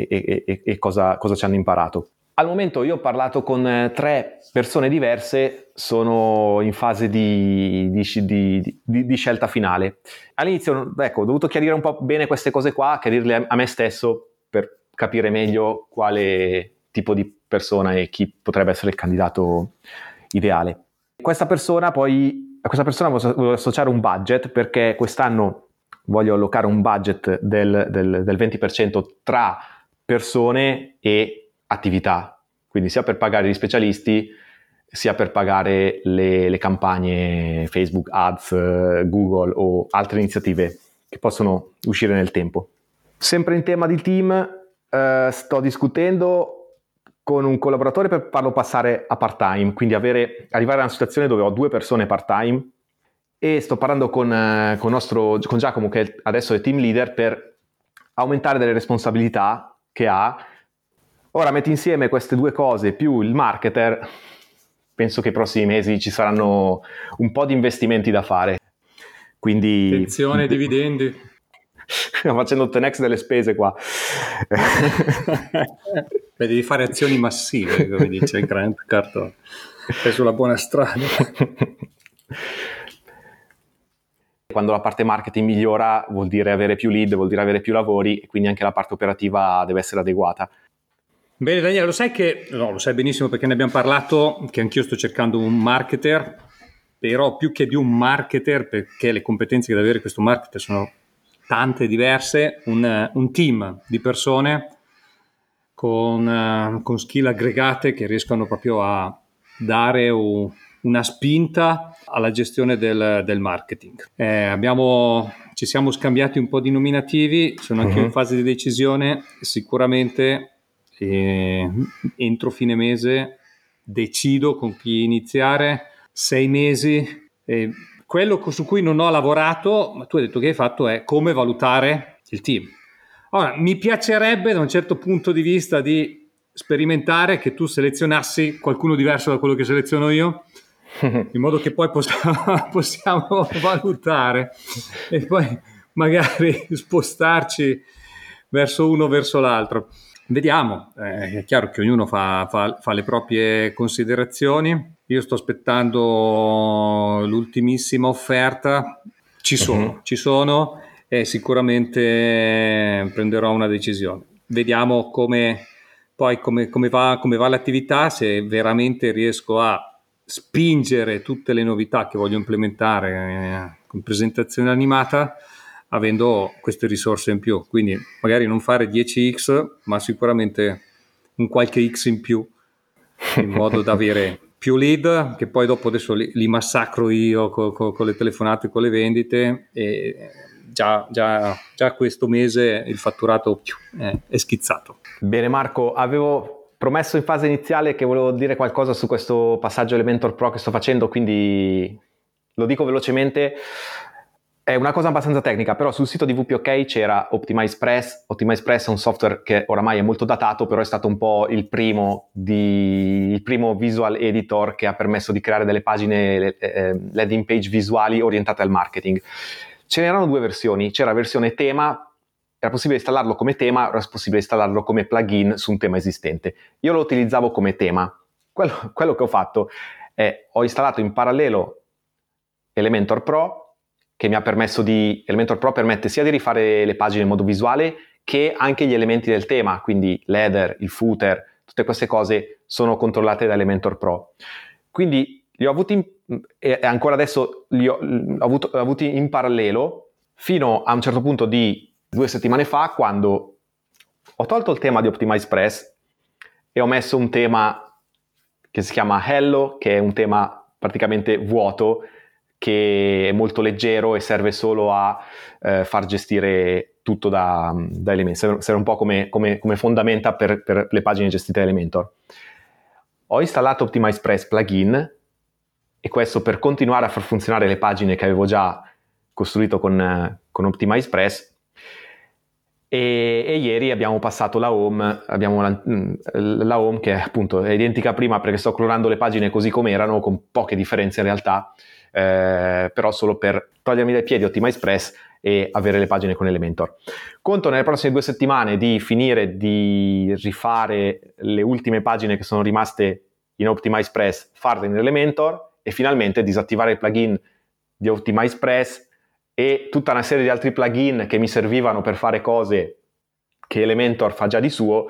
e, e cosa, cosa ci hanno imparato. Al momento io ho parlato con eh, tre persone diverse, sono in fase di, di, di, di, scelta finale. All'inizio, ecco, ho dovuto chiarire un po' bene queste cose qua, chiarirle a me stesso per capire meglio quale tipo di persona e chi potrebbe essere il candidato ideale. Questa persona poi, a questa persona voglio associare un budget perché quest'anno voglio allocare un budget del, del, del 20% tra persone e attività, quindi sia per pagare gli specialisti sia per pagare le, le campagne Facebook Ads, Google o altre iniziative che possono uscire nel tempo. Sempre in tema di team, eh, sto discutendo con un collaboratore per farlo passare a part-time, quindi avere, arrivare a una situazione dove ho due persone part-time e sto parlando con, eh, con, nostro, con Giacomo che adesso è team leader per aumentare delle responsabilità che ha Ora metti insieme queste due cose più il marketer, penso che i prossimi mesi ci saranno un po' di investimenti da fare. Quindi...
Attenzione ai dividendi.
Stiamo facendo 10x delle spese qua.
Beh, devi fare azioni massive, come dice Grant Carton. Sei sulla buona strada.
Quando la parte marketing migliora vuol dire avere più lead, vuol dire avere più lavori e quindi anche la parte operativa deve essere adeguata.
Bene Daniele, lo sai che, no, lo sai benissimo perché ne abbiamo parlato, che anch'io sto cercando un marketer, però più che di un marketer, perché le competenze che deve avere questo marketer sono tante diverse, un, un team di persone con, uh, con, skill aggregate che riescono proprio a dare un, una spinta alla gestione del, del marketing. Eh, abbiamo, ci siamo scambiati un po' di nominativi, sono anche uh-huh. in mhm. fase di decisione, sicuramente eh, entro fine mese decido con chi iniziare, sei mesi. Eh, quello su cui non ho lavorato, ma tu hai detto che hai fatto, è come valutare il team. Ora, mi piacerebbe da un certo punto di vista di sperimentare che tu selezionassi qualcuno diverso da quello che seleziono io, in modo che poi possiamo, possiamo valutare e poi magari spostarci verso uno o verso l'altro. Vediamo, eh, è chiaro che ognuno fa, fa, fa, le proprie considerazioni. Io sto aspettando l'ultimissima offerta, ci sono, uh-huh. ci sono e sicuramente prenderò una decisione. Vediamo come, poi come, come, va, come va l'attività, se veramente riesco a spingere tutte le novità che voglio implementare eh, con presentazione animata avendo queste risorse in più. Quindi magari non fare 10x, ma sicuramente un qualche x in più, in modo da avere più lead, che poi dopo adesso li, li massacro io con, con, con le telefonate, con le vendite e già, già, già questo mese il fatturato è, è schizzato.
Bene Marco, avevo promesso in fase iniziale che volevo dire qualcosa su questo passaggio Elementor Pro che sto facendo, quindi lo dico velocemente. È una cosa abbastanza tecnica, però sul sito di VPOK c'era OptimizePress. OptimizePress è un software che oramai è molto datato, però è stato un po' il primo, di, il primo visual editor che ha permesso di creare delle pagine eh, landing page visuali orientate al marketing. Ce n'erano due versioni, c'era la versione tema, era possibile installarlo come tema, era possibile installarlo come plugin su un tema esistente. Io lo utilizzavo come tema. Quello, quello che ho fatto è ho installato in parallelo Elementor Pro che mi ha permesso di, Elementor Pro permette sia di rifare le pagine in modo visuale che anche gli elementi del tema, quindi l'header, il footer, tutte queste cose sono controllate da Elementor Pro. Quindi li ho avuti in, e ancora adesso li ho, ho, avuto, ho avuti in parallelo fino a un certo punto di due settimane fa quando ho tolto il tema di OptimizePress e ho messo un tema che si chiama Hello, che è un tema praticamente vuoto che è molto leggero e serve solo a eh, far gestire tutto da, da Elementor, serve, un po' come, come, come fondamenta per, per, le pagine gestite da Elementor. Ho installato OptimizePress plugin e questo per continuare a far funzionare le pagine che avevo già costruito con, con OptimizePress e, e, ieri abbiamo passato la home, la, la home che appunto è identica a prima perché sto clonando le pagine così come erano con poche differenze in realtà eh, però solo per togliermi dai piedi OptimizePress e avere le pagine con Elementor. Conto nelle prossime due settimane di finire di rifare le ultime pagine che sono rimaste in OptimizePress, farle in Elementor e finalmente disattivare il plugin di OptimizePress e tutta una serie di altri plugin che mi servivano per fare cose che Elementor fa già di suo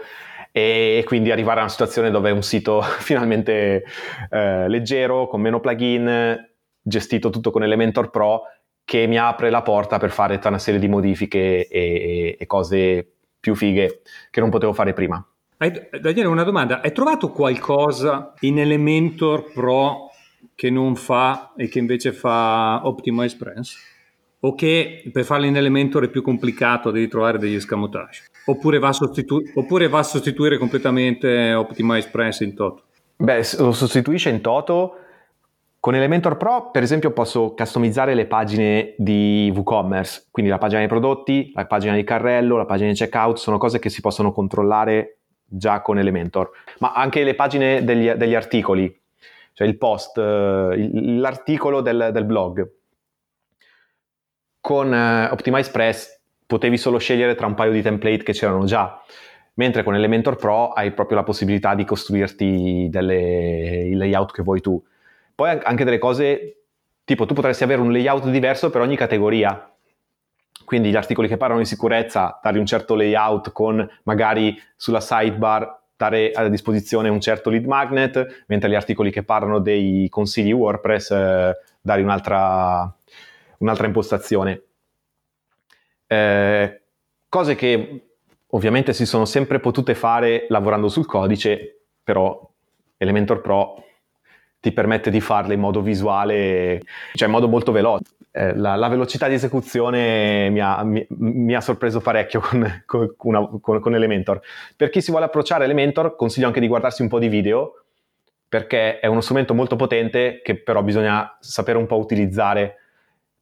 e quindi arrivare a una situazione dove è un sito finalmente eh, leggero, con meno plugin, gestito tutto con Elementor Pro che mi apre la porta per fare tutta una serie di modifiche e, e cose più fighe che non potevo fare prima.
Daniele, una domanda. Hai trovato qualcosa in Elementor Pro che non fa e che invece fa Optimize Press? O che per farlo in Elementor è più complicato, devi trovare degli escamotage? Oppure va, sostitu- oppure va a sostituire completamente Optimize Press in toto?
Beh, lo sostituisce in toto con Elementor Pro, per esempio, posso customizzare le pagine di WooCommerce, quindi la pagina dei prodotti, la pagina di carrello, la pagina di checkout, sono cose che si possono controllare già con Elementor, ma anche le pagine degli, degli articoli. cioè il post, l'articolo del, del blog. Con Optimize Press potevi solo scegliere tra un paio di template che c'erano già mentre con Elementor Pro hai proprio la possibilità di costruirti delle, il layout che vuoi tu. Poi anche delle cose, tipo tu potresti avere un layout diverso per ogni categoria, quindi gli articoli che parlano di sicurezza, dare un certo layout con magari sulla sidebar dare a disposizione un certo lead magnet, mentre gli articoli che parlano dei consigli WordPress eh, dare un'altra, un'altra impostazione. Eh, cose che ovviamente si sono sempre potute fare lavorando sul codice, però Elementor Pro ti permette di farle in modo visuale, cioè in modo molto veloce. Eh, la, la, velocità di esecuzione mi ha, mi, mi ha sorpreso parecchio con, con, una, con, con, Elementor. Per chi si vuole approcciare Elementor, consiglio anche di guardarsi un po' di video, perché è uno strumento molto potente che però bisogna sapere un po' utilizzare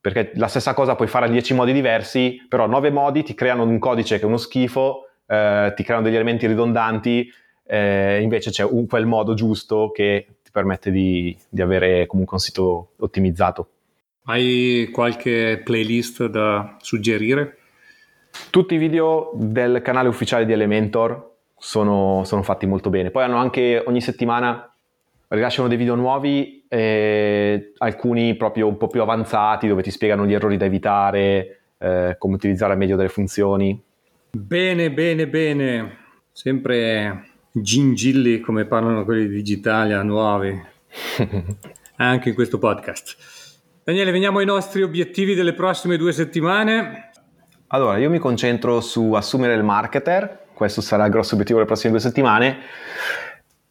perché la stessa cosa puoi fare a 10 modi diversi, però 9 modi ti creano un codice che è uno schifo, eh, ti creano degli elementi ridondanti, eh, invece c'è un, quel modo giusto che ti permette di, di avere comunque un sito ottimizzato.
Hai qualche playlist da suggerire?
Tutti i video del canale ufficiale di Elementor sono, sono fatti molto bene. Poi hanno anche ogni settimana rilasciano dei video nuovi, eh, alcuni proprio un po' più avanzati dove ti spiegano gli errori da evitare, eh, come utilizzare al meglio delle funzioni.
Bene, bene, bene. Sempre gingilli come parlano quelli di Digitalia nuovi, anche in questo podcast. Daniele, veniamo ai nostri obiettivi delle prossime due settimane.
Allora, io mi concentro su assumere il marketer, questo sarà il grosso obiettivo delle prossime due settimane. Il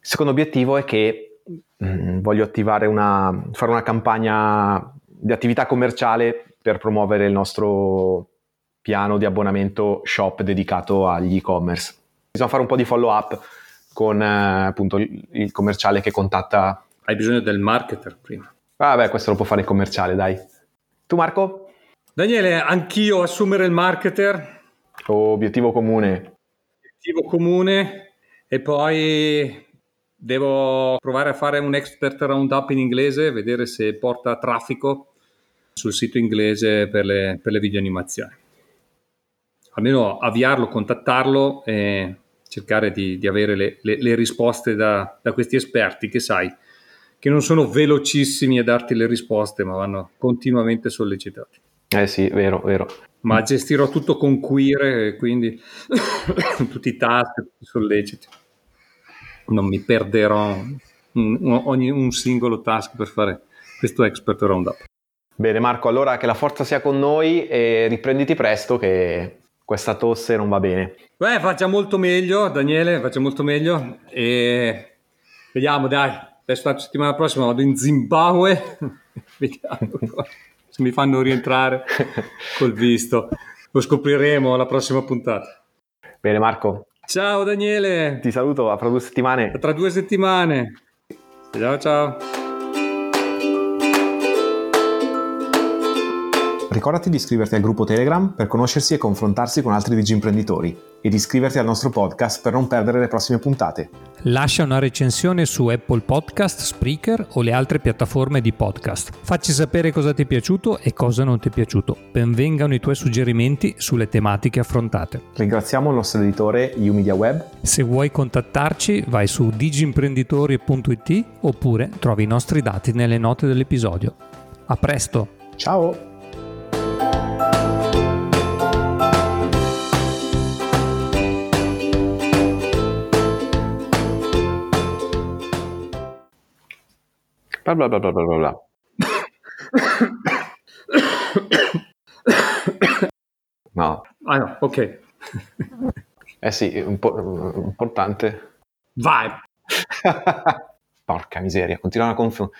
secondo obiettivo è che Mm, voglio attivare una, fare una campagna di attività commerciale per promuovere il nostro piano di abbonamento shop dedicato agli e-commerce. Bisogna fare un po' di follow up con eh, appunto il, commerciale che contatta.
Hai bisogno del marketer prima.
Vabbè, questo lo può fare il commerciale, dai. Tu Marco?
Daniele, anch'io assumere il marketer.
Obiettivo comune.
Obiettivo comune e poi Devo provare a fare un expert roundup in inglese, vedere se porta traffico sul sito inglese per le, per le video animazioni. Almeno avviarlo, contattarlo e cercare di, di avere le, le, le risposte da, da, questi esperti che sai che non sono velocissimi a darti le risposte, ma vanno continuamente sollecitati.
Eh sì, vero, vero.
Ma gestirò tutto con Quire, quindi tutti i task, tutti i solleciti non mi perderò un, ogni, un singolo task per fare questo expert roundup.
Bene Marco, allora che la forza sia con noi e riprenditi presto che questa tosse non va bene.
Beh, faccia molto meglio Daniele, faccia molto meglio e vediamo dai, adesso la settimana prossima vado in Zimbabwe, vediamo se mi fanno rientrare col visto, lo scopriremo alla prossima puntata.
Bene Marco,
Ciao Daniele.
Ti saluto, a tra due settimane.
tra due settimane. Ciao ciao.
Ricordati di iscriverti al gruppo Telegram per conoscersi e confrontarsi con altri digi imprenditori e di iscriverti al nostro podcast per non perdere le prossime puntate.
Lascia una recensione su Apple Podcast, Spreaker o le altre piattaforme di podcast. Facci sapere cosa ti è piaciuto e cosa non ti è piaciuto. Benvengano i tuoi suggerimenti sulle tematiche affrontate.
Ringraziamo il nostro editore Umedia Web.
Se vuoi contattarci vai su digimprenditori.it oppure trovi i nostri dati nelle note dell'episodio. A presto!
Ciao! Bla bla bla bla bla bla. No.
Ah no, ok.
eh sì, un po' importante.
Vai.
Porca miseria, continuano a confondere.